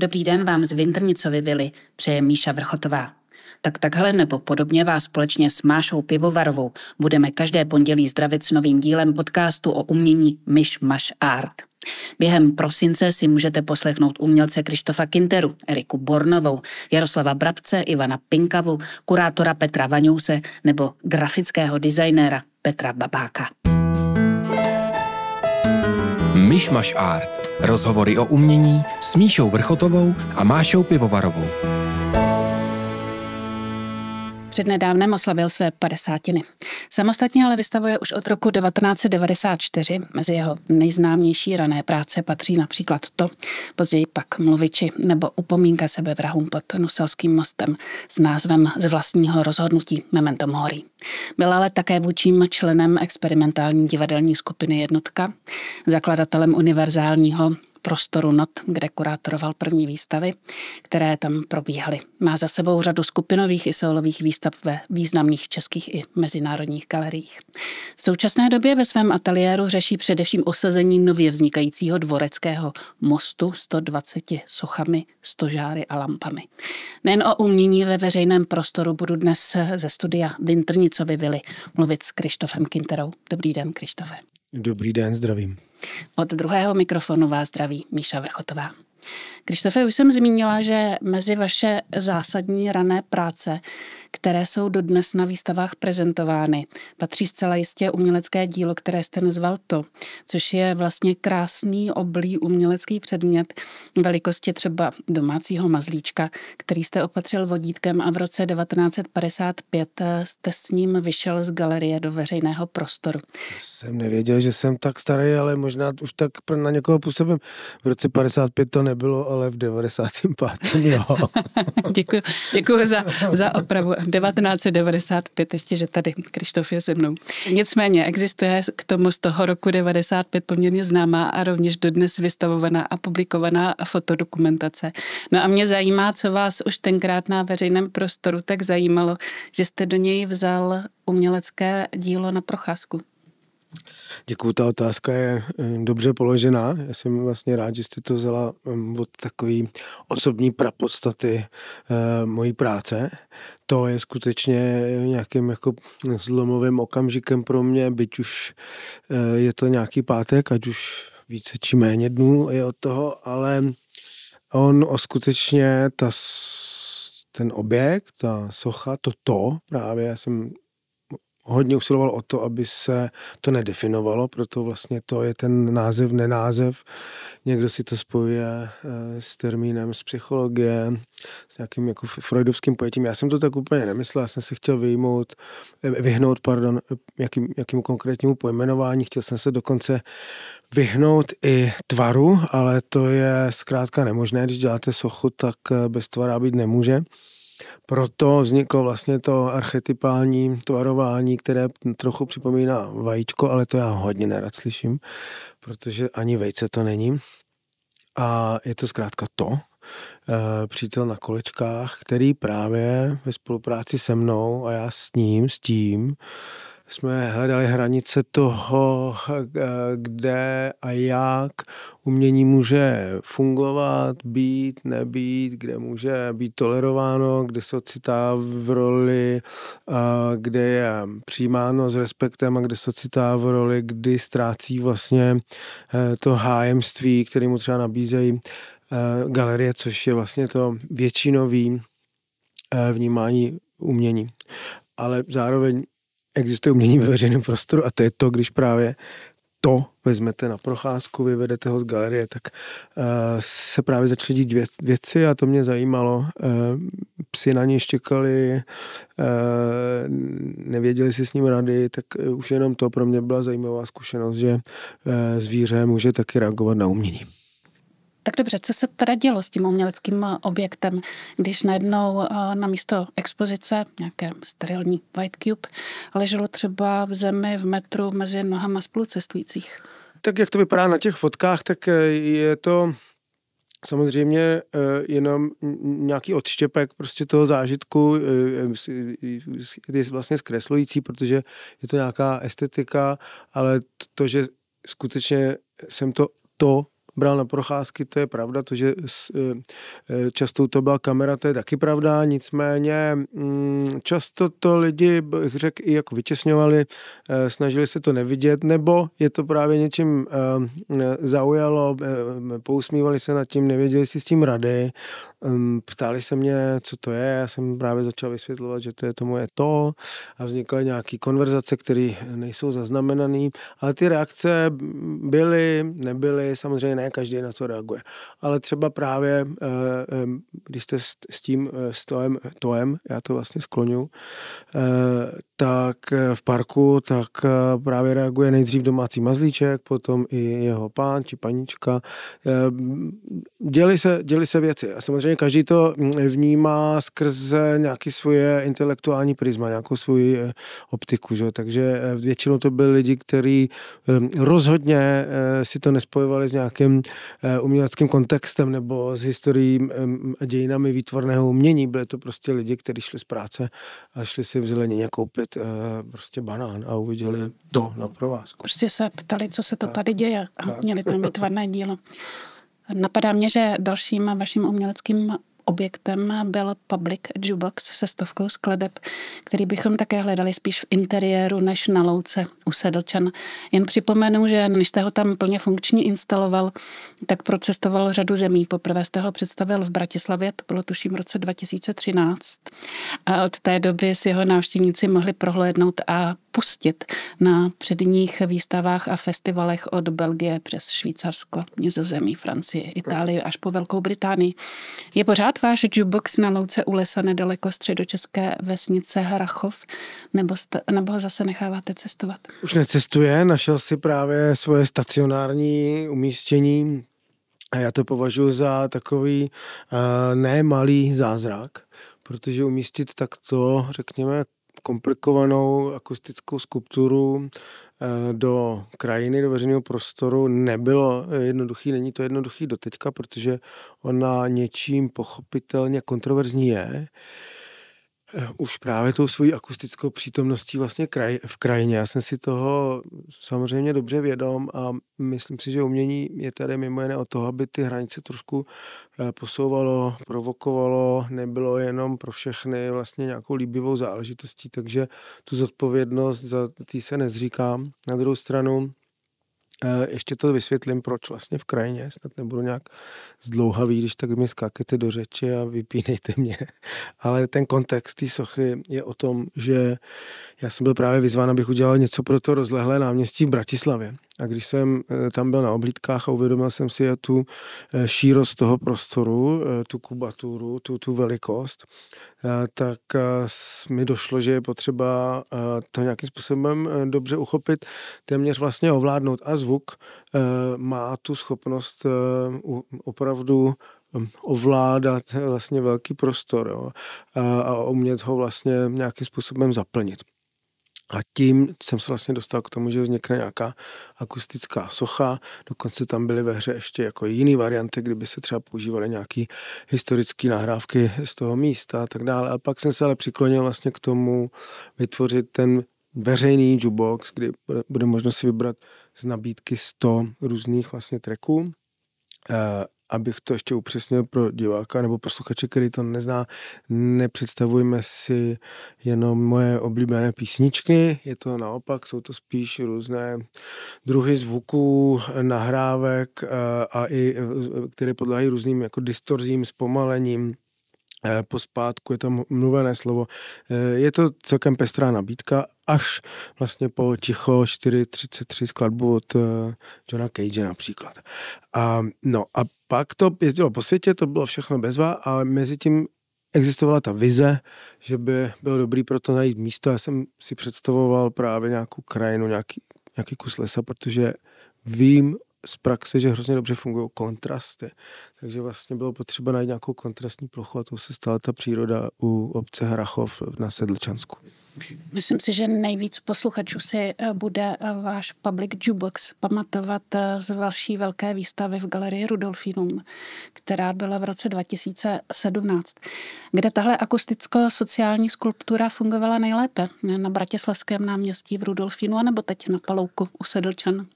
Dobrý den vám z Vintrnicovy vily, přeje Míša Vrchotová. Tak takhle nebo podobně vás společně s Mášou Pivovarovou budeme každé pondělí zdravit s novým dílem podcastu o umění Myš Maš Art. Během prosince si můžete poslechnout umělce Krištofa Kinteru, Eriku Bornovou, Jaroslava Brabce, Ivana Pinkavu, kurátora Petra Vaňouse nebo grafického designéra Petra Babáka. Myšmaš Art. Rozhovory o umění s Míšou Vrchotovou a Mášou Pivovarovou. Přednedávnem oslavil své padesátiny. Samostatně ale vystavuje už od roku 1994. Mezi jeho nejznámější rané práce patří například to, později pak Mluviči nebo Upomínka sebevrahům pod Nuselským mostem s názvem z vlastního rozhodnutí Memento Mori. Byl ale také vůčím členem experimentální divadelní skupiny Jednotka, zakladatelem univerzálního prostoru NOT, kde kurátoroval první výstavy, které tam probíhaly. Má za sebou řadu skupinových i solových výstav ve významných českých i mezinárodních galeriích. V současné době ve svém ateliéru řeší především osazení nově vznikajícího dvoreckého mostu 120 sochami, stožáry a lampami. Nejen o umění ve veřejném prostoru budu dnes ze studia Vintrnicovy vily mluvit s Krištofem Kinterou. Dobrý den, Krištofe. Dobrý den, zdravím. Od druhého mikrofonu vás zdraví Míša Vrchotová. Krištofe, už jsem zmínila, že mezi vaše zásadní rané práce, které jsou dodnes na výstavách prezentovány, patří zcela jistě umělecké dílo, které jste nazval to, což je vlastně krásný oblý umělecký předmět velikosti třeba domácího mazlíčka, který jste opatřil vodítkem a v roce 1955 jste s ním vyšel z galerie do veřejného prostoru. Jsem nevěděl, že jsem tak starý, ale možná už tak na někoho působím. V roce 55 to nebylo, ale v 95. jo. děkuji, děkuji za, za opravu. 1995, ještě, že tady Krištof je se mnou. Nicméně existuje k tomu z toho roku 95 poměrně známá a rovněž dodnes vystavovaná a publikovaná fotodokumentace. No a mě zajímá, co vás už tenkrát na veřejném prostoru tak zajímalo, že jste do něj vzal umělecké dílo na procházku. Děkuji, ta otázka je eh, dobře položená. Já jsem vlastně rád, že jste to vzala mm, od takový osobní prapodstaty e, mojí práce. To je skutečně nějakým jako zlomovým okamžikem pro mě, byť už e, je to nějaký pátek, ať už více či méně dnů je od toho, ale on skutečně ta, ten objekt, ta socha, to to právě, já jsem hodně usiloval o to, aby se to nedefinovalo, proto vlastně to je ten název, nenázev. Někdo si to spojuje eh, s termínem z psychologie, s nějakým jako freudovským pojetím. Já jsem to tak úplně nemyslel, já jsem se chtěl vyjmout, eh, vyhnout, pardon, jakým, jakým konkrétnímu pojmenování. Chtěl jsem se dokonce vyhnout i tvaru, ale to je zkrátka nemožné. Když děláte sochu, tak eh, bez tvara být nemůže. Proto vzniklo vlastně to archetypální tvarování, které trochu připomíná vajíčko, ale to já hodně nerad slyším, protože ani vejce to není. A je to zkrátka to, eh, přítel na kolečkách, který právě ve spolupráci se mnou a já s ním, s tím, jsme hledali hranice toho, kde a jak umění může fungovat, být, nebýt, kde může být tolerováno, kde se ocitá v roli, kde je přijímáno s respektem a kde se ocitá v roli, kdy ztrácí vlastně eh, to hájemství, který mu třeba nabízejí eh, galerie, což je vlastně to většinový eh, vnímání umění. Ale zároveň existuje umění ve veřejném prostoru a to je to, když právě to vezmete na procházku, vyvedete ho z galerie, tak uh, se právě začaly dít věc, věci a to mě zajímalo. Uh, psi na něj štěkali, uh, nevěděli si s ním rady, tak už jenom to pro mě byla zajímavá zkušenost, že uh, zvíře může taky reagovat na umění. Tak dobře, co se teda dělo s tím uměleckým objektem, když najednou eh, na místo expozice, nějaké sterilní white cube, leželo třeba v zemi, v metru mezi nohama spolucestujících? Tak jak to vypadá na těch fotkách, tak eh, je to samozřejmě eh, jenom nějaký odštěpek prostě toho zážitku je vlastně zkreslující, protože je to nějaká estetika, ale to, že skutečně jsem to to bral na procházky, to je pravda, to, že často to byla kamera, to je taky pravda, nicméně mm, často to lidi, bych řekl, i jako vytěsňovali, snažili se to nevidět, nebo je to právě něčím zaujalo, pousmívali se nad tím, nevěděli si s tím rady, ptali se mě, co to je, já jsem právě začal vysvětlovat, že to je to moje to a vznikaly nějaké konverzace, které nejsou zaznamenané, ale ty reakce byly, nebyly, samozřejmě ne každý na to reaguje. Ale třeba právě, eh, eh, když jste s tím eh, s toem, já to vlastně skloňu, tak v parku, tak právě reaguje nejdřív domácí mazlíček, potom i jeho pán či paníčka. Děli se, děli se věci a samozřejmě každý to vnímá skrze nějaký svoje intelektuální prisma, nějakou svoji optiku, že? takže většinou to byli lidi, kteří rozhodně si to nespojovali s nějakým uměleckým kontextem nebo s historií a dějinami výtvarného umění. Byli to prostě lidi, kteří šli z práce a šli si v zelenině koupit eh, prostě banán a uviděli to na provázku. Prostě se ptali, co se to tak, tady děje a tak. měli tam výtvarné dílo. Napadá mě, že dalším vaším uměleckým objektem byl public jukebox se stovkou skladeb, který bychom také hledali spíš v interiéru než na louce u Sedlčan. Jen připomenu, že než jste ho tam plně funkční instaloval, tak procestoval řadu zemí. Poprvé jste ho představil v Bratislavě, to bylo tuším v roce 2013. A od té doby si ho návštěvníci mohli prohlédnout a pustit na předních výstavách a festivalech od Belgie přes Švýcarsko, Nizozemí, Francii, Itálii až po Velkou Británii. Je pořád váš jukebox na louce u lesa nedaleko středočeské vesnice Hrachov, nebo, nebo ho zase necháváte cestovat? Už necestuje, našel si právě svoje stacionární umístění a já to považuji za takový uh, nemalý zázrak, protože umístit takto, řekněme, komplikovanou akustickou skulpturu eh, do krajiny, do veřejného prostoru nebylo jednoduchý, není to jednoduchý doteďka, protože ona něčím pochopitelně kontroverzní je. Eh, už právě tou svojí akustickou přítomností vlastně kraj, v krajině. Já jsem si toho samozřejmě dobře vědom a myslím si, že umění je tady mimo jiné o toho, aby ty hranice trošku eh, posouvalo, provokovalo, nebylo jenom pro všechny vlastně nějakou líbivou záležitostí, takže tu zodpovědnost za tý se nezříkám. Na druhou stranu ještě to vysvětlím, proč vlastně v krajině, snad nebudu nějak zdlouhavý, když tak mi skákete do řeči a vypínejte mě. Ale ten kontext té sochy je o tom, že já jsem byl právě vyzván, abych udělal něco pro to rozlehlé náměstí v Bratislavě. A když jsem eh, tam byl na oblídkách a uvědomil jsem si tu eh, šírost toho prostoru, tu kubaturu, tu, tu velikost, tak mi došlo, že je potřeba to nějakým způsobem dobře uchopit, téměř vlastně ovládnout a zvuk má tu schopnost opravdu hm, ovládat vlastně velký prostor jo, a umět ho vlastně nějakým způsobem zaplnit. A tím jsem se vlastně dostal k tomu, že vznikne nějaká akustická socha, dokonce tam byly ve hře ještě jako jiný varianty, kdyby se třeba používaly nějaké historické nahrávky z toho místa a tak dále. A pak jsem se ale přiklonil vlastně k tomu vytvořit ten veřejný jukebox, kdy bude možno si vybrat z nabídky 100 různých vlastně tracků eh, abych to ještě upřesnil pro diváka nebo posluchače, který to nezná, nepředstavujeme si jenom moje oblíbené písničky, je to naopak, jsou to spíš různé druhy zvuků, nahrávek eh, a i, eh, které podléhají různým jako distorzím, zpomalením, Eh, pospátku, je tam mluvené slovo. Eh, je to celkem pestrá nabídka, až vlastně po Ticho 4.33 skladbu od eh, Johna Cage například. A, no a pak to jezdilo po světě, to bylo všechno bezva a mezi tím existovala ta vize, že by bylo dobrý pro to najít místo. Já jsem si představoval právě nějakou krajinu, nějaký, nějaký kus lesa, protože vím z praxe, že hrozně dobře fungují kontrasty. Takže vlastně bylo potřeba najít nějakou kontrastní plochu a to se stala ta příroda u obce Hrachov na Sedlčansku. Myslím si, že nejvíc posluchačů si eh, bude eh, váš Public Jukebox pamatovat eh, z vaší velké výstavy v galerii Rudolfinum, která byla v roce 2017. Kde tahle akusticko-sociální skulptura fungovala nejlépe? Na Bratislavském náměstí v Rudolfinu, anebo teď na Palouku u Sedlčan?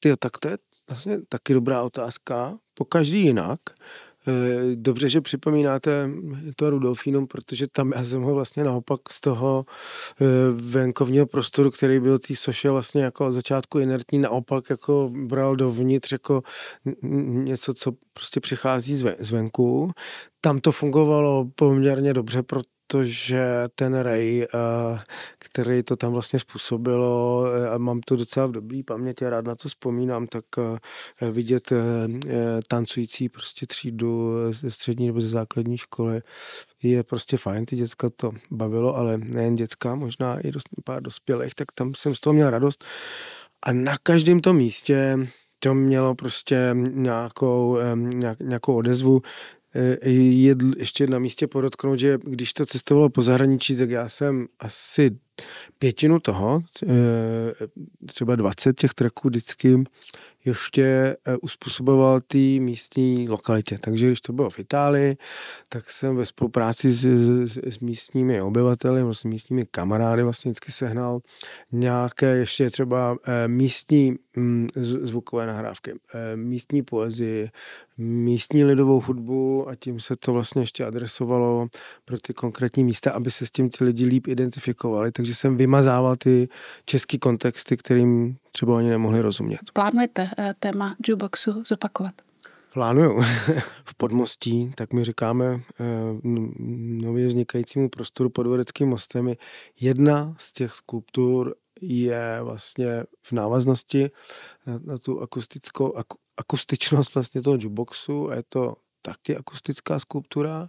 Ty, tak to je vlastně taky dobrá otázka. Po každý jinak. Eh, dobře, že připomínáte to Rudolfínum, protože tam já jsem ho vlastně naopak z toho eh, venkovního prostoru, který byl tý soše vlastně jako od začátku inertní, naopak jako bral dovnitř jako něco, co prostě přichází zvenku. Tam to fungovalo poměrně dobře, protože ten Ray, eh, který to tam vlastně způsobilo, eh, a mám to docela v dobrý paměti, rád na to vzpomínám, tak eh, vidět tancující prostě třídu ze střední nebo ze základní školy je prostě fajn, ty děcka to bavilo, ale nejen děcka, možná i dost, pár dospělých, tak tam jsem z toho měl radost. A na každém tom místě to mělo prostě nějakou, nějakou odezvu. Eh, je ještě na místě podotknout, že když to cestovalo po zahraničí, tak já jsem asi pětinu toho, eh, třeba 20 těch tracků vždycky ještě eh, uspůsoboval té místní lokalitě. Takže když to bylo v Itálii, tak jsem ve spolupráci s, s, s místními obyvateli, vlastně místními kamarády vlastně vždycky sehnal nějaké ještě třeba eh, místní mm, zvukové nahrávky, místní poezii, místní lidovou hudbu a tím se to vlastně ještě adresovalo pro ty konkrétní místa, aby se s tím ti lidi líp identifikovali. Takže jsem vymazával ty český kontexty, kterým třeba oni nemohli rozumět. Plánujete eh, téma jukeboxu zopakovat? Plánuju. v Podmostí, tak my říkáme eh, nově vznikajícímu prostoru pod Vodeckým mostem. Jedna z těch skulptur je vlastně v návaznosti na, na tu akustickou, ak, akustičnost vlastně toho jukeboxu a je to taky akustická skulptura.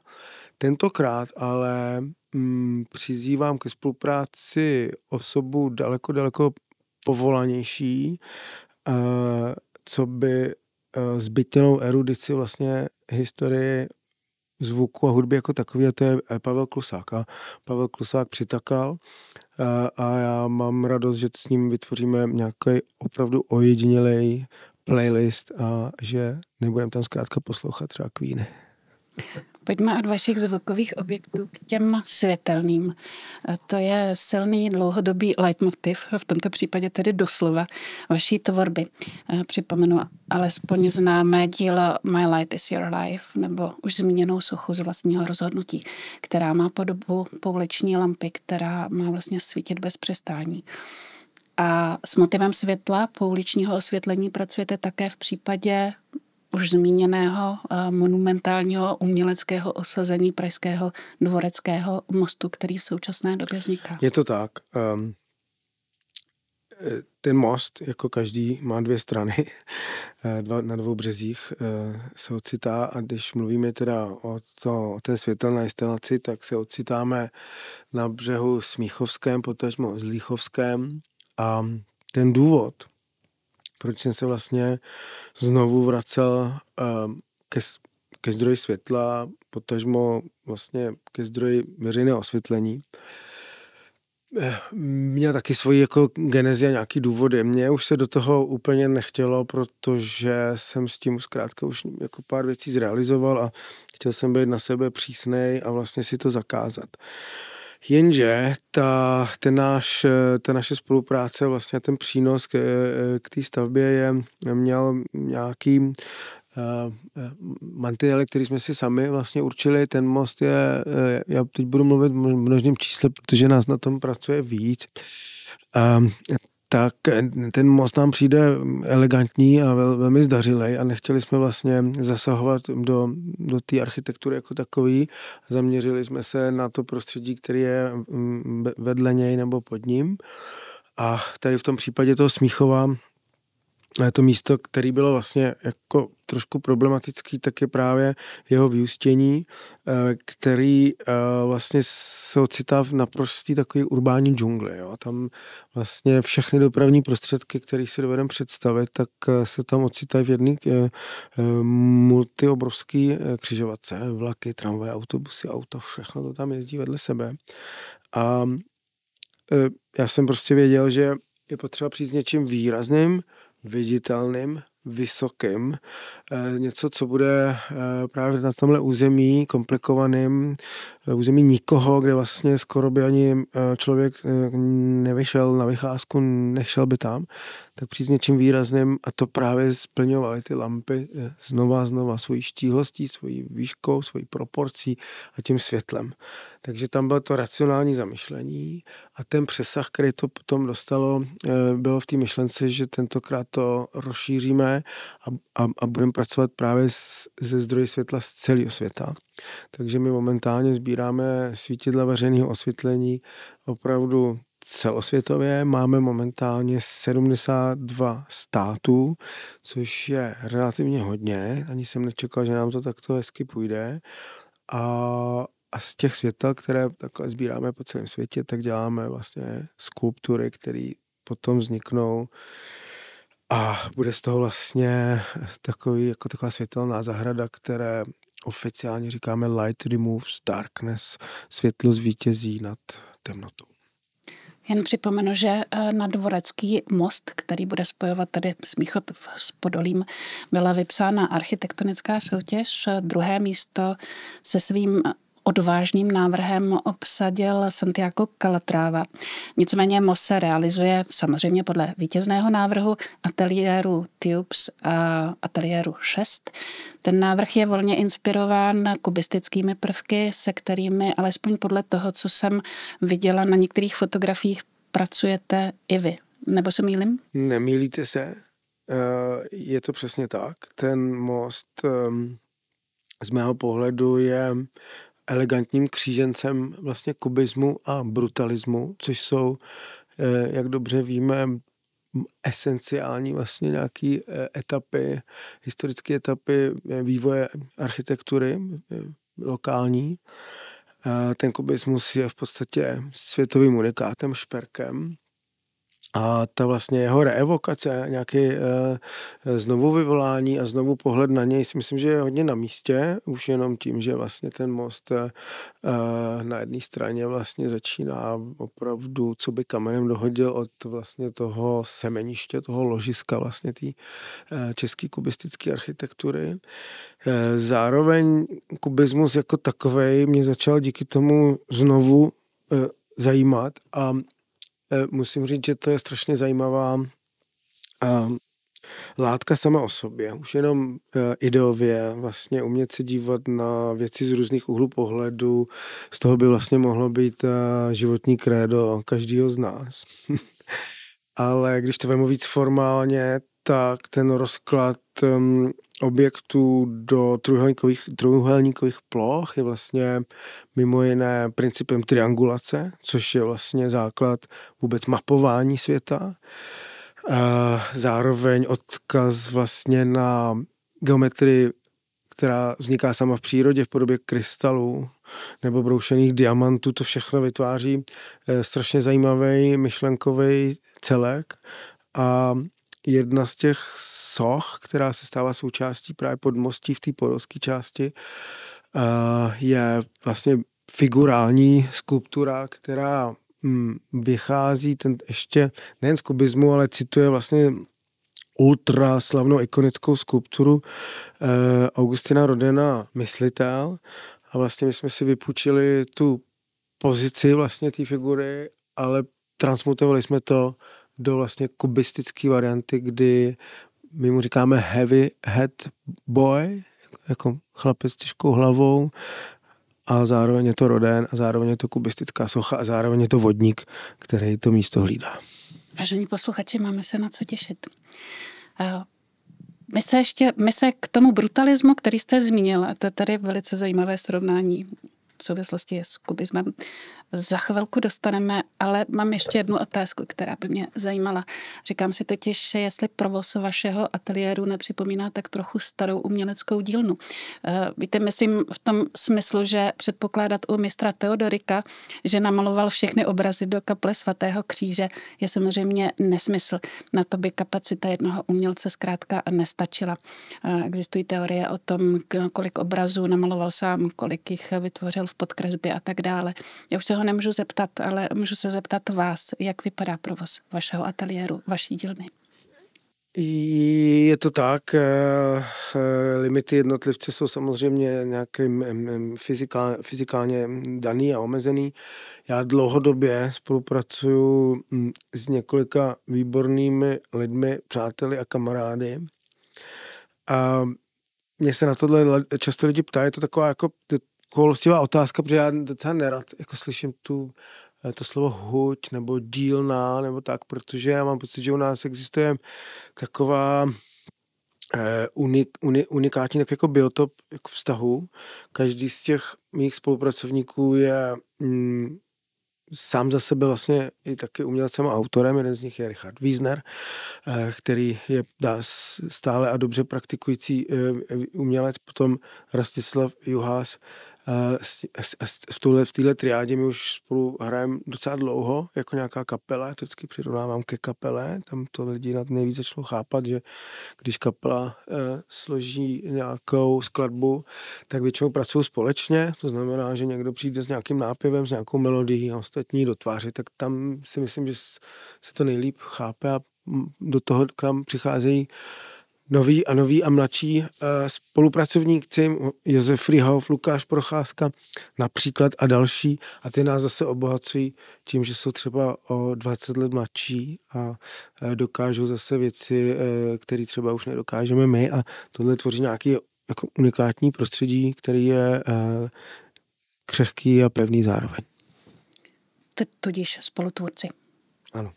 Tentokrát ale mm, přizývám ke spolupráci osobu daleko, daleko povolanější, uh, co by uh, zbytněnou erudici vlastně historii zvuku a hudby jako takový, a to je Pavel Klusák. A Pavel Klusák přitakal a já mám radost, že s ním vytvoříme nějaký opravdu ojedinělej playlist a že nebudeme tam zkrátka poslouchat třeba Queeny. Pojďme od vašich zvukových objektů k těm světelným. To je silný dlouhodobý leitmotiv, v tomto případě tedy doslova, vaší tvorby. Připomenu alespoň známé dílo My Light is Your Life, nebo už zmíněnou sochu z vlastního rozhodnutí, která má podobu pouliční lampy, která má vlastně svítit bez přestání. A s motivem světla pouličního osvětlení pracujete také v případě už zmíněného eh, monumentálního uměleckého osazení Pražského dvoreckého mostu, který v současné době vzniká. Je to tak. Um, ten most, jako každý, má dvě strany. Eh, dva, na dvou březích se ocitá a když mluvíme teda o, to, o té světelné instalaci, tak se ocitáme na břehu Smíchovském, potažmo Zlíchovském a ten důvod, proč jsem se vlastně znovu vracel uh, ke, ke zdroji světla, potažmo vlastně ke zdroji veřejného osvětlení. Eh, měl taky svoji jako genezi a nějaký důvody. Mně už se do toho úplně nechtělo, protože jsem s tím zkrátka už jako pár věcí zrealizoval a chtěl jsem být na sebe přísnej a vlastně si to zakázat. Jenže ta, ten náš, ta naše spolupráce, vlastně ten přínos k, k té stavbě je, měl nějaký uh, mantinely, který jsme si sami vlastně určili. Ten most je, já teď budu mluvit v množném čísle, protože nás na tom pracuje víc. Uh, tak ten most nám přijde elegantní a vel, velmi zdařilej a nechtěli jsme vlastně zasahovat do, do té architektury jako takový. Zaměřili jsme se na to prostředí, které je mm, vedle něj nebo pod ním. A tady v tom případě toho Smíchova je to místo, které bylo vlastně jako trošku problematický, tak je právě jeho vyústění, eh, který eh, vlastně se ocitá v naprostý takový urbání džungli. Jo. Tam vlastně všechny dopravní prostředky, které si dovedeme představit, tak eh, se tam ocitají v jedné multiobrovský křižovatce, vlaky, tramvaje, autobusy, auta, všechno to tam jezdí vedle sebe. A já jsem prostě věděl, že je potřeba přijít s něčím výrazným, viditelným, vysokým. Eh, něco, co bude eh, právě na tomhle území komplikovaným, eh, území nikoho, kde vlastně skoro by ani člověk nevyšel na vycházku, nešel by tam, tak přijít s něčím výrazným a to právě splňovaly ty lampy znova a znova svojí štíhlostí, svojí výškou, svojí proporcí a tím světlem. Takže tam bylo to racionální zamyšlení a ten přesah, který to potom dostalo, bylo v té myšlence, že tentokrát to rozšíříme a, a, a budeme pracovat právě s, ze zdroji světla z celého světa. Takže my momentálně sbíráme svítidla veřejného osvětlení opravdu celosvětově. Máme momentálně 72 států, což je relativně hodně. Ani jsem nečekal, že nám to takto hezky půjde. A, a z těch světel, které takhle sbíráme po celém světě, tak děláme vlastně skulptury, které potom vzniknou a bude z toho vlastně takový, jako taková světelná zahrada, které oficiálně říkáme light removes darkness, světlo zvítězí nad temnotou. Jen připomenu, že eh, na Dvorecký most, který bude spojovat tady Smíchov s Podolím, byla vypsána architektonická soutěž. Druhé místo se svým odvážným návrhem obsadil Santiago Calatrava. Nicméně MOSE realizuje samozřejmě podle vítězného návrhu ateliéru Tubes a ateliéru 6. Ten návrh je volně inspirován kubistickými prvky, se kterými alespoň podle toho, co jsem viděla na některých fotografiích, pracujete i vy. Nebo se mýlim? Nemýlíte se. Eh, je to přesně tak. Ten most ehm, z mého pohledu je elegantním křížencem vlastně kubismu a brutalismu, což jsou, eh, jak dobře víme, esenciální vlastně nějaké eh, etapy, historické etapy eh, vývoje architektury lokální. Ten kubismus je v podstatě světovým unikátem, šperkem a ta vlastně jeho reevokace, nějaký e, znovu vyvolání a znovu pohled na něj si myslím, že je hodně na místě, už jenom tím, že vlastně ten most e, na jedné straně vlastně začíná opravdu, co by kamenem dohodil od vlastně toho semeniště, toho ložiska vlastně té české kubistické architektury. Zároveň kubismus jako takový mě začal díky tomu znovu zajímat a Eh, musím říct, že to je strašně zajímavá eh, látka sama o sobě. Už jenom eh, ideově vlastně umět se dívat na věci z různých úhlů pohledu, z toho by vlastně mohlo být životní krédo každého z nás. Ale když to vemu víc formálně, tak ten rozklad um, objektů do trojuhelníkových, trojuhelníkových ploch je vlastně mimo jiné principem triangulace, což je vlastně základ vůbec mapování světa. Zároveň odkaz vlastně na geometrii, která vzniká sama v přírodě v podobě krystalů nebo broušených diamantů. To všechno vytváří eh, strašně zajímavý myšlenkový celek a jedna z těch soch, která se stává součástí právě podmostí v té podolské části, eh, je vlastně figurální skulptura, která hm, vychází ten ještě nejen z kubismu, ale cituje vlastně ultra slavnou ikonickou skulpturu eh, Augustina Rodena Myslitel. A vlastně my jsme si vypůjčili tu pozici vlastně té figury, ale transmutovali jsme to do vlastně kubistické varianty, kdy my mu říkáme heavy head boy, jako chlapec s těžkou hlavou a zároveň je to roden a zároveň je to kubistická socha a zároveň je to vodník, který to místo hlídá. Vážení posluchači, máme se na co těšit. Eh, my se ještě, my se k tomu brutalismu, který jste zmínil, a to je tady velice zajímavé srovnání souvislosti s kubismem, za chvilku dostaneme, ale mám ještě jednu otázku, která by mě zajímala. Říkám si totiž, jestli provoz vašeho ateliéru nepřipomíná tak trochu starou uměleckou dílnu. Eh, víte, myslím v tom smyslu, že předpokládat u mistra Teodorika, že namaloval všechny obrazy do kaple svatého kříže, je samozřejmě nesmysl. Na to by kapacita jednoho umělce zkrátka nestačila. Eh, existují teorie o tom, kolik obrazů namaloval sám, kolik jich vytvořil v a tak dále. Já už se ho nemůžu zeptat, ale můžu se zeptat vás, jak vypadá provoz vašeho ateliéru, vaší dílny. Je to tak. Limity jednotlivce jsou samozřejmě nějakým fyzikálně daný a omezený. Já dlouhodobě spolupracuju hm, s několika výbornými lidmi, přáteli a kamarády. A mě se na tohle často lidi ptají, je to taková jako kolostivá otázka, protože já docela nerad jako slyším tu, eh, to slovo huť nebo dílna nebo tak, protože já mám pocit, že u nás existuje taková eh, unik, unik, unikátní tak jako biotop jako vztahu. Každý z těch mých spolupracovníků je mm, sám za sebe vlastně i taky umělcem a autorem. Jeden z nich je Richard Wiesner, eh, který je dá, stále a dobře praktikující umělec. Potom Rastislav Juhás, v téhle v téhle triádě my už spolu hrajeme docela dlouho, jako nějaká kapela, to vždycky přirovnávám ke kapele, tam to lidi nad nejvíc začnou chápat, že když kapela eh, složí nějakou skladbu, tak většinou pracují společně, to znamená, že někdo přijde s nějakým nápěvem, s nějakou melodií a ostatní do tváře, tak tam si myslím, že se to nejlíp chápe a do toho k nám přicházejí noví a noví a mladší uh, spolupracovníci, Josef Frihauf, Lukáš Procházka například a další a ty nás zase obohacují tím, že jsou třeba o 20 let mladší a uh, dokážou zase věci, uh, které třeba už nedokážeme my a tohle tvoří nějaký jako unikátní prostředí, který je křehký a pevný zároveň. Tudíž spolutvůrci. Ano.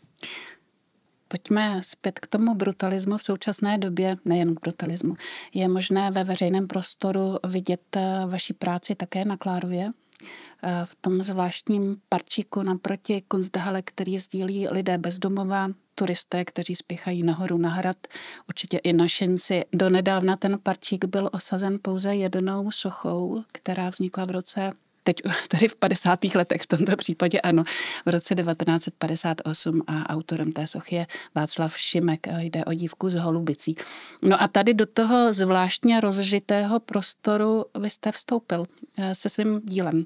Pojďme zpět k tomu brutalismu v současné době, nejen k brutalismu. Je možné ve veřejném prostoru vidět eh, vaši práci také na Klárově? Eh, v tom zvláštním parčíku naproti Kunsthalle, který sdílí lidé bezdomová, turisté, kteří spěchají nahoru na hrad, určitě i našinci. Donedávna ten parčík byl osazen pouze jednou sochou, která vznikla v roce teď tady v 50. letech v tomto případě ano, v roce 1958 a autorem té sochy je Václav Šimek, jde o dívku z Holubicí. No a tady do toho zvláštně rozžitého prostoru vy jste vstoupil eh, se svým dílem.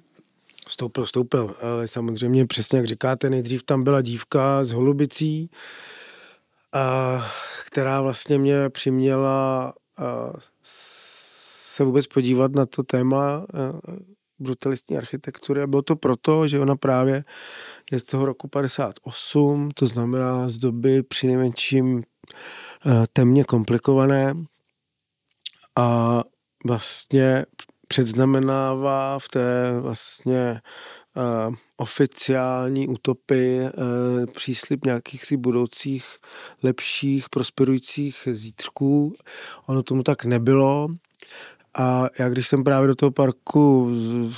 Vstoupil, vstoupil, ale samozřejmě přesně jak říkáte, nejdřív tam byla dívka z Holubicí, a, která vlastně mě přiměla a, se vůbec podívat na to téma brutalistní architektury a bylo to proto, že ona právě je z toho roku 58, to znamená z doby přinejmenším eh, temně komplikované a vlastně předznamenává v té vlastně uh, oficiální utopii uh, příslip nějakých si budoucích lepších, prosperujících zítřků. Ono tomu tak nebylo. A já když jsem právě do toho parku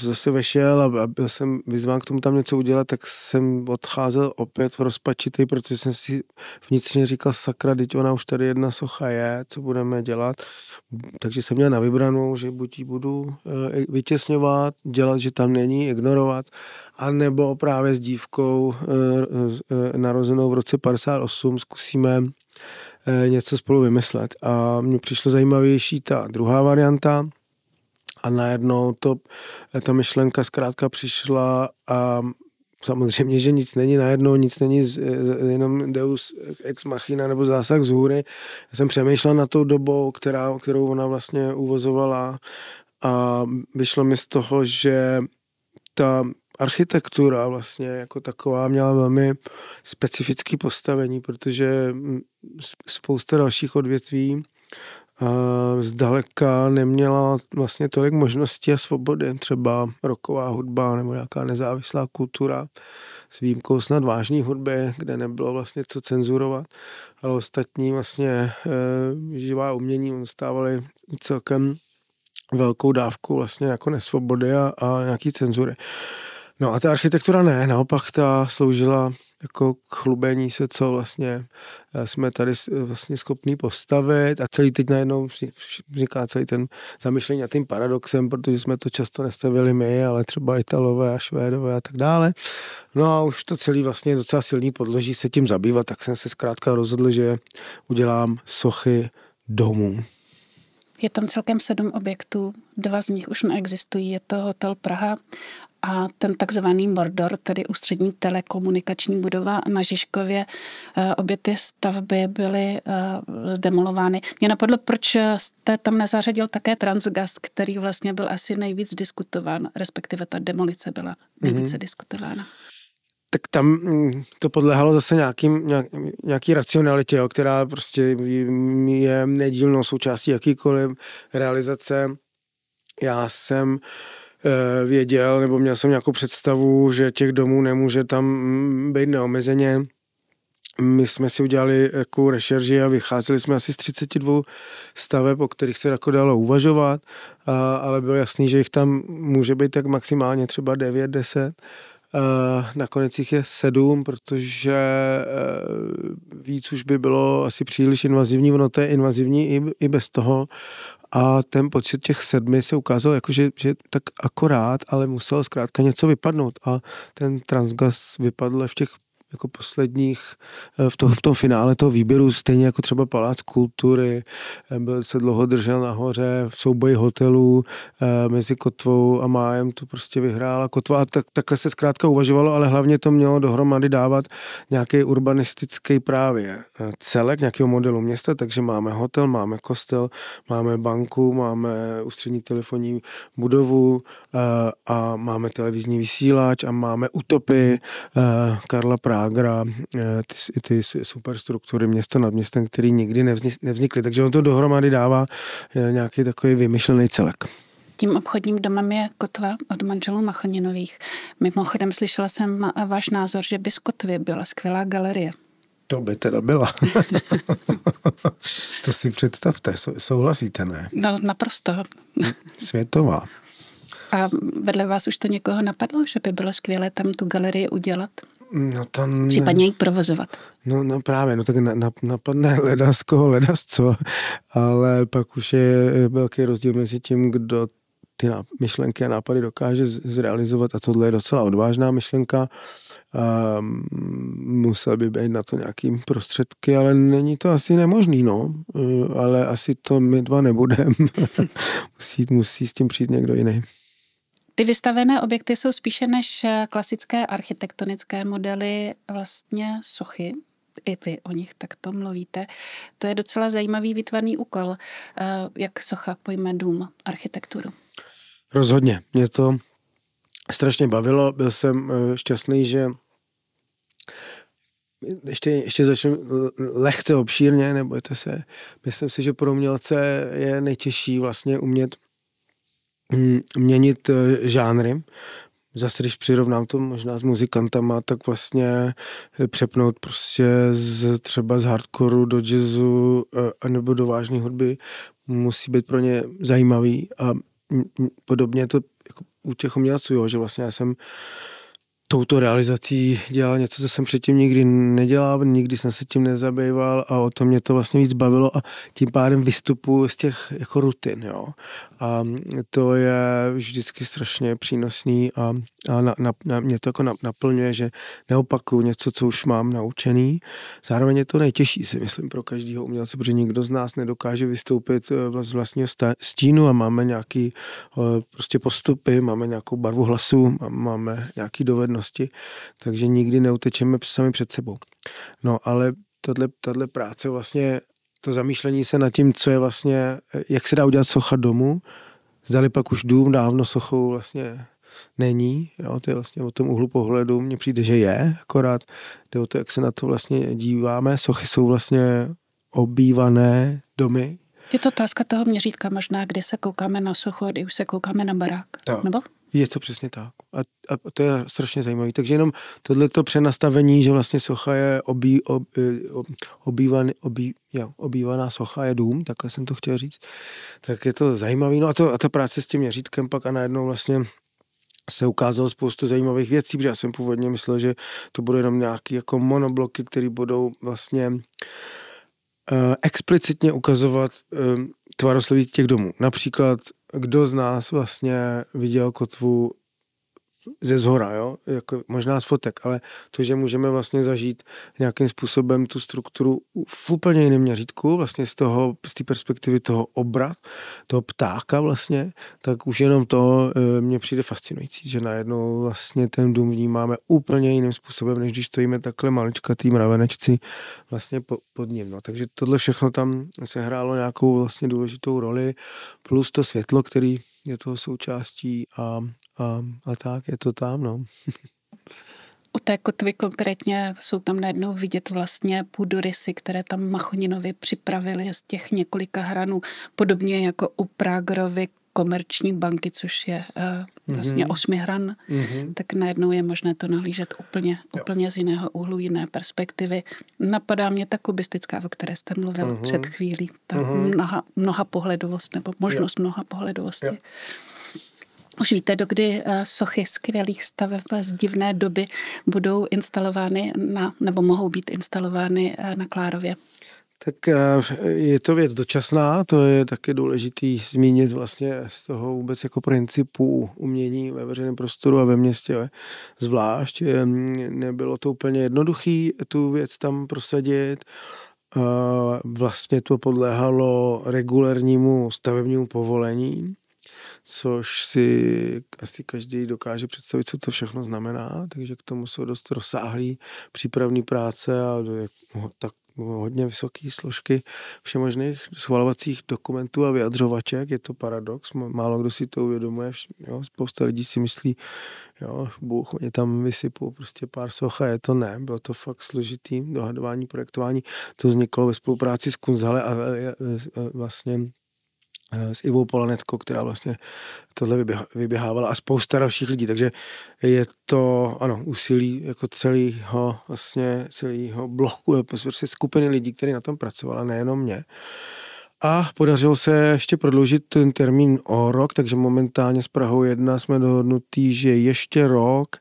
zase vešel a byl jsem vyzván k tomu tam něco udělat, tak jsem odcházel opět v rozpačitý, protože jsem si vnitřně říkal, sakra, teď ona už tady jedna socha je, co budeme dělat. Takže jsem měl na vybranou, že buď ji budu eh, vytěsňovat, dělat, že tam není, ignorovat, a nebo právě s dívkou eh, eh, narozenou v roce 58 zkusíme něco spolu vymyslet. A mně přišlo zajímavější ta druhá varianta a najednou to, eh, ta myšlenka zkrátka přišla a samozřejmě, že nic není najednou, nic není z, eh, jenom deus ex machina nebo zásah z hůry. Já jsem přemýšlel na tou dobou, která, kterou ona vlastně uvozovala a vyšlo mi z toho, že ta architektura vlastně jako taková měla velmi specifické postavení, protože spousta dalších odvětví zdaleka neměla vlastně tolik možností a svobody, třeba roková hudba nebo nějaká nezávislá kultura s výjimkou snad vážní hudby, kde nebylo vlastně co cenzurovat, ale ostatní vlastně e, živá umění dostávaly celkem velkou dávku vlastně jako nesvobody a, a nějaký cenzury. No a ta architektura ne, naopak ta sloužila jako k chlubení se, co vlastně eh, jsme tady vlastně schopní postavit a celý teď najednou říká celý ten zamyšlení a tím paradoxem, protože jsme to často nestavili my, ale třeba Italové a Švédové a tak dále. No a už to celý vlastně docela silný podloží se tím zabývat, tak jsem se zkrátka rozhodl, že udělám sochy domů. Je tam celkem sedm objektů, dva z nich už neexistují. Je to hotel Praha a ten takzvaný Mordor, tedy ústřední telekomunikační budova na Žižkově, eh, obě ty stavby byly eh, zdemolovány. Mě napadlo, proč jste tam nezařadil také Transgast, který vlastně byl asi nejvíc diskutován, respektive ta demolice byla nejvíce mm-hmm. diskutována tak tam mm, to podlehalo zase nějakým, nějak, nějaký racionalitě, jo, která prostě je nedílnou součástí jakýkoliv realizace. Já jsem e, věděl, nebo měl jsem nějakou představu, že těch domů nemůže tam mm, být neomezeně. My jsme si udělali jako rešerži a vycházeli jsme asi z 32 staveb, o kterých se jako dalo uvažovat, a, ale bylo jasný, že jich tam může být tak maximálně třeba 9-10 Uh, nakonec jich je sedm, protože uh, víc už by bylo asi příliš invazivní, ono to je invazivní i, i bez toho. A ten počet těch sedmi se ukázal jako, že, že tak akorát, ale musel zkrátka něco vypadnout. A ten transgas vypadl v těch jako posledních eh, v, to, v tom finále toho výběru, stejně jako třeba Palác kultury, eh, byl se dlouho držel nahoře v souboji hotelů eh, mezi Kotvou a Májem, to prostě vyhrála Kotva. A tak, takhle se zkrátka uvažovalo, ale hlavně to mělo dohromady dávat nějaký urbanistický právě celek nějakého modelu města, takže máme hotel, máme kostel, máme banku, máme ústřední telefonní budovu a máme televizní vysílač a máme utopy Karla Práva Pragra, eh, ty, ty superstruktury města nad městem, který nikdy nevznikly. Takže on to dohromady dává eh, nějaký takový vymyšlený celek. Tím obchodním domem je Kotva od manželů Machoninových. Mimochodem slyšela jsem váš názor, že by z Kotvy byla skvělá galerie. To by teda byla. to si představte, souhlasíte, ne? No, naprosto. Světová. A vedle vás už to někoho napadlo, že by bylo skvělé tam tu galerii udělat? No to ne. Případně ji provozovat. No, no právě, no tak na, na, napadne leda z koho, leda z co, ale pak už je velký rozdíl mezi tím, kdo ty myšlenky a nápady dokáže zrealizovat a tohle je docela odvážná myšlenka. Um, musel by být na to nějaký prostředky, ale není to asi nemožný, no. Uh, ale asi to my dva nebudeme. musí, musí s tím přijít někdo jiný. Ty vystavené objekty jsou spíše než eh, klasické architektonické modely vlastně sochy, i vy o nich takto mluvíte. To je docela zajímavý výtvarný úkol, eh, jak socha pojme dům, architekturu. Rozhodně. Mě to strašně bavilo. Byl jsem eh, šťastný, že ještě, ještě začnu lehce obšírně, nebojte se. Myslím si, že pro umělce je nejtěžší vlastně umět měnit eh, žánry. Zase, když přirovnám to možná s muzikantama, tak vlastně eh, přepnout prostě z, třeba z hardcoreu do jazzu eh, nebo do vážné hudby musí být pro ně zajímavý a podobně to jako u těch umělců, jo, že vlastně já jsem touto realizací dělal něco, co jsem předtím nikdy nedělal, nikdy jsem se tím nezabýval a o tom mě to vlastně víc bavilo a tím pádem vystupuji z těch jako rutin, jo. A to je vždycky strašně přínosný a, a na, na, na, mě to jako naplňuje, že neopakuju něco, co už mám naučený. Zároveň je to nejtěžší, si myslím, pro každého umělce, protože nikdo z nás nedokáže vystoupit eh, z vlastního stínu a máme nějaký eh, prostě postupy, máme nějakou barvu hlasu, máme nějaký dovednosti, takže nikdy neutečeme sami před sebou. No ale tahle práce vlastně to zamýšlení se nad tím, co je vlastně, jak se dá udělat socha domu, zdali pak už dům dávno sochou vlastně není, jo, to je vlastně o tom úhlu pohledu, mně přijde, že je, akorát jde o to, jak se na to vlastně díváme, sochy jsou vlastně obývané domy. Je to otázka toho měřítka možná, kdy se koukáme na sochu a kdy už se koukáme na barák, tak. nebo? Je to přesně tak. A, a to je strašně zajímavé. Takže jenom tohleto přenastavení, že vlastně socha je obí, ob, e, ob, obývan, obí, jo, obývaná socha je dům, takhle jsem to chtěl říct, tak je to zajímavé. No a, to, a ta práce s tím měřítkem pak a najednou vlastně se ukázalo spoustu zajímavých věcí, protože já jsem původně myslel, že to budou jenom nějaké jako monobloky, které budou vlastně uh, explicitně ukazovat uh, tvarosloví těch domů. Například kdo z nás vlastně viděl kotvu ze zhora, jo? Jako možná z fotek, ale to, že můžeme vlastně zažít nějakým způsobem tu strukturu v úplně jiném měřítku, vlastně z toho, z té perspektivy toho obrat, toho ptáka vlastně, tak už jenom to e, přijde fascinující, že najednou vlastně ten dům vnímáme úplně jiným způsobem, než když stojíme takhle maličkatý mravenečci vlastně po, pod ním. No. Takže tohle všechno tam se hrálo nějakou vlastně důležitou roli, plus to světlo, který je toho součástí a, a, a tak, je to tam, no. U té kotvy konkrétně jsou tam najednou vidět vlastně půdorysy, které tam Machoninovi připravili z těch několika hranů, podobně jako u Pragerovy komerční banky, což je uh, vlastně mm-hmm. osmi hran, mm-hmm. tak najednou je možné to nahlížet úplně, úplně z jiného úhlu, jiné perspektivy. Napadá mě ta kubistická, o které jste mluvil mm-hmm. před chvílí, ta mm-hmm. mnoha, mnoha pohledovost nebo možnost jo. mnoha pohledovosti. Jo. Už víte, dokdy eh, sochy skvělých staveb z divné doby budou instalovány na, nebo mohou být instalovány eh, na Klárově? Tak eh, je to věc dočasná, to je taky důležitý zmínit vlastně z toho vůbec jako principu umění ve veřejném prostoru a ve městě zvlášť. Nebylo to úplně jednoduché tu věc tam prosadit. Vlastně to podléhalo regulérnímu stavebnímu povolení což si asi každý dokáže představit, co to všechno znamená, takže k tomu jsou dost rozsáhlý přípravní práce a tak hodně vysoké složky všemožných schvalovacích dokumentů a vyjadřovaček. Je to paradox, málo kdo si to uvědomuje. Jo, spousta lidí si myslí, jo, Bůh, mě tam vysypou prostě pár soch a je to ne. Bylo to fakt složitý dohadování, projektování. To vzniklo ve spolupráci s Kunzhale a vlastně Eh, s Ivou Polaneckou, která vlastně tohle vyběhávala a spousta dalších lidí, takže je to, ano, úsilí jako celého, vlastně celého bloku, eh, prostě skupiny lidí, kteří na tom pracovala, nejenom mě. A podařilo se ještě prodloužit ten termín o rok, takže momentálně s Prahou 1 jsme dohodnutí, že ještě rok,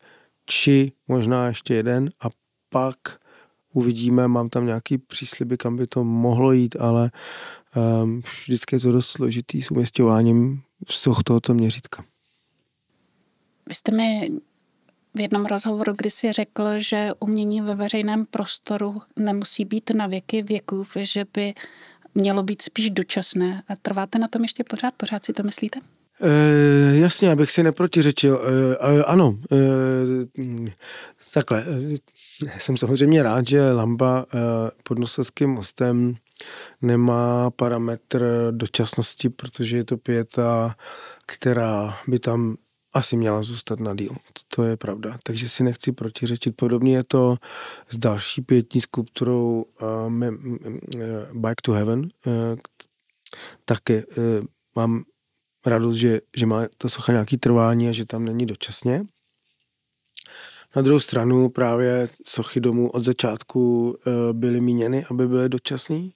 či možná ještě jeden a pak uvidíme, mám tam nějaký přísliby, kam by to mohlo jít, ale um, vždycky je to dost složitý s uměstňováním soch tohoto měřítka. Vy jste mi v jednom rozhovoru kdysi řekl, že umění ve veřejném prostoru nemusí být na věky věků, že by mělo být spíš dočasné. A trváte na tom ještě pořád? Pořád si to myslíte? E, jasně, abych si neprotiřečil. E, ano, e, takhle. Jsem samozřejmě rád, že Lamba e, pod Nosovským mostem nemá parametr dočasnosti, protože je to pěta, která by tam asi měla zůstat na díl. To je pravda. Takže si nechci protiřečit. Podobně je to s další pětní skulpturou uh, Back to Heaven. Uh, taky uh, mám radost, že, že má ta socha nějaký trvání a že tam není dočasně. Na druhou stranu právě sochy domů od začátku eh, byly míněny, aby byly dočasný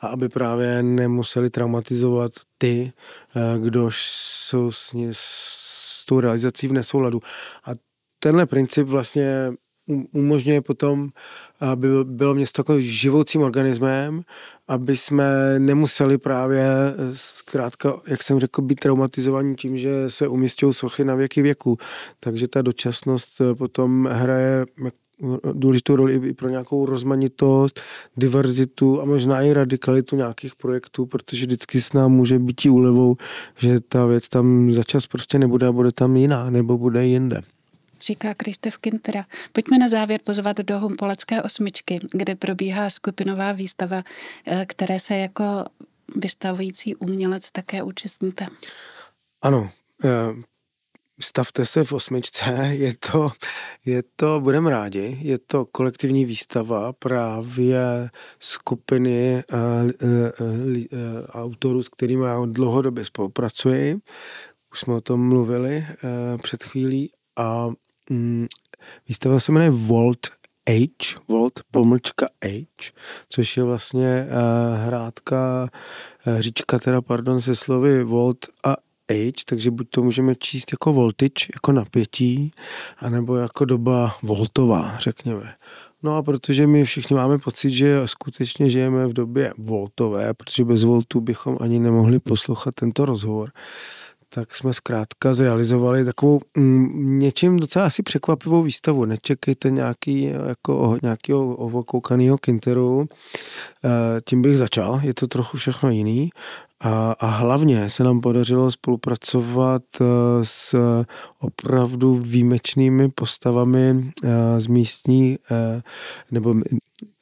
a aby právě nemuseli traumatizovat ty, eh, kdo jsou s, ní, s tou realizací v nesouladu. A tenhle princip vlastně umožňuje potom, aby bylo město jako živoucím organismem, aby jsme nemuseli právě zkrátka, jak jsem řekl, být traumatizovaní tím, že se umístějí sochy na věky věku. Takže ta dočasnost potom hraje důležitou roli i pro nějakou rozmanitost, diverzitu a možná i radikalitu nějakých projektů, protože vždycky s nám může být i úlevou, že ta věc tam za čas prostě nebude a bude tam jiná, nebo bude jinde říká Krištof Kintera. Pojďme na závěr pozvat do Humpolecké osmičky, kde probíhá skupinová výstava, eh, které se jako vystavující umělec také účastníte. Ano, eh, stavte se v osmičce, je to, je to, budeme rádi, je to kolektivní výstava právě skupiny uh, uh, uh, autorů, s kterými já dlouhodobě spolupracuji. Už jsme o tom mluvili uh, před chvílí a Mm, výstava se jmenuje Volt H, Volt pomlčka H, což je vlastně uh, hrádka, uh, říčka teda, pardon, se slovy Volt a H, takže buď to můžeme číst jako voltage, jako napětí, anebo jako doba voltová, řekněme. No a protože my všichni máme pocit, že skutečně žijeme v době voltové, protože bez voltu bychom ani nemohli poslouchat tento rozhovor, tak jsme zkrátka zrealizovali takovou mm, něčím docela asi překvapivou výstavu. Nečekejte nějaký, jako, nějakého ovokoukaného kinteru. E, tím bych začal, je to trochu všechno jiný. A, a hlavně se nám podařilo spolupracovat e, s opravdu výjimečnými postavami e, z místní nebo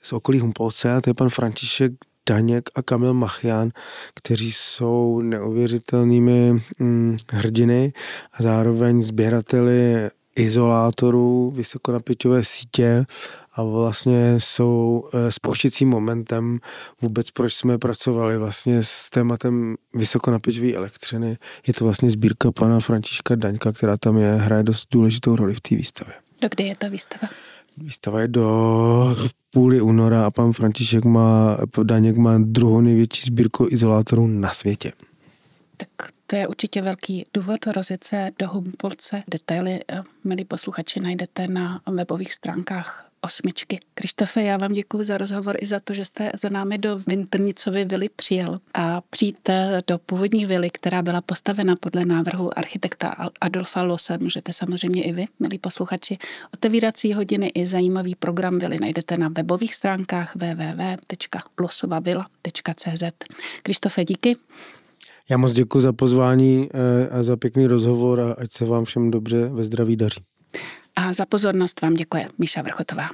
z okolí Humpolce, a to je pan František Daněk a Kamil Machian, kteří jsou neuvěřitelnými hm, hrdiny a zároveň sběrateli izolátorů, vysokonapěťové sítě a vlastně jsou eh, spouštěcím momentem vůbec, proč jsme pracovali vlastně s tématem vysokonapěťové elektřiny. Je to vlastně sbírka pana Františka Daňka, která tam je, hraje dost důležitou roli v té výstavě. Do kdy je ta výstava? Výstava je do půly února a pan František má, Daněk má druhou největší sbírku izolátorů na světě. Tak to je určitě velký důvod rozjet se do Humpolce. Detaily, eh, milí posluchači, najdete na webových stránkách osmičky. Krištofe, já vám děkuji za rozhovor i za to, že jste za námi do Vintrnicovy vily přijel a přijít do původní vily, která byla postavena podle návrhu architekta Adolfa Lose. Můžete samozřejmě i vy, milí posluchači. Otevírací hodiny i zajímavý program vily najdete na webových stránkách www.losovavila.cz. Krištofe, díky. Já moc děkuji za pozvání eh, a za pěkný rozhovor a ať se vám všem dobře ve zdraví daří. A za pozornost vám děkuje Míša Vrchotová.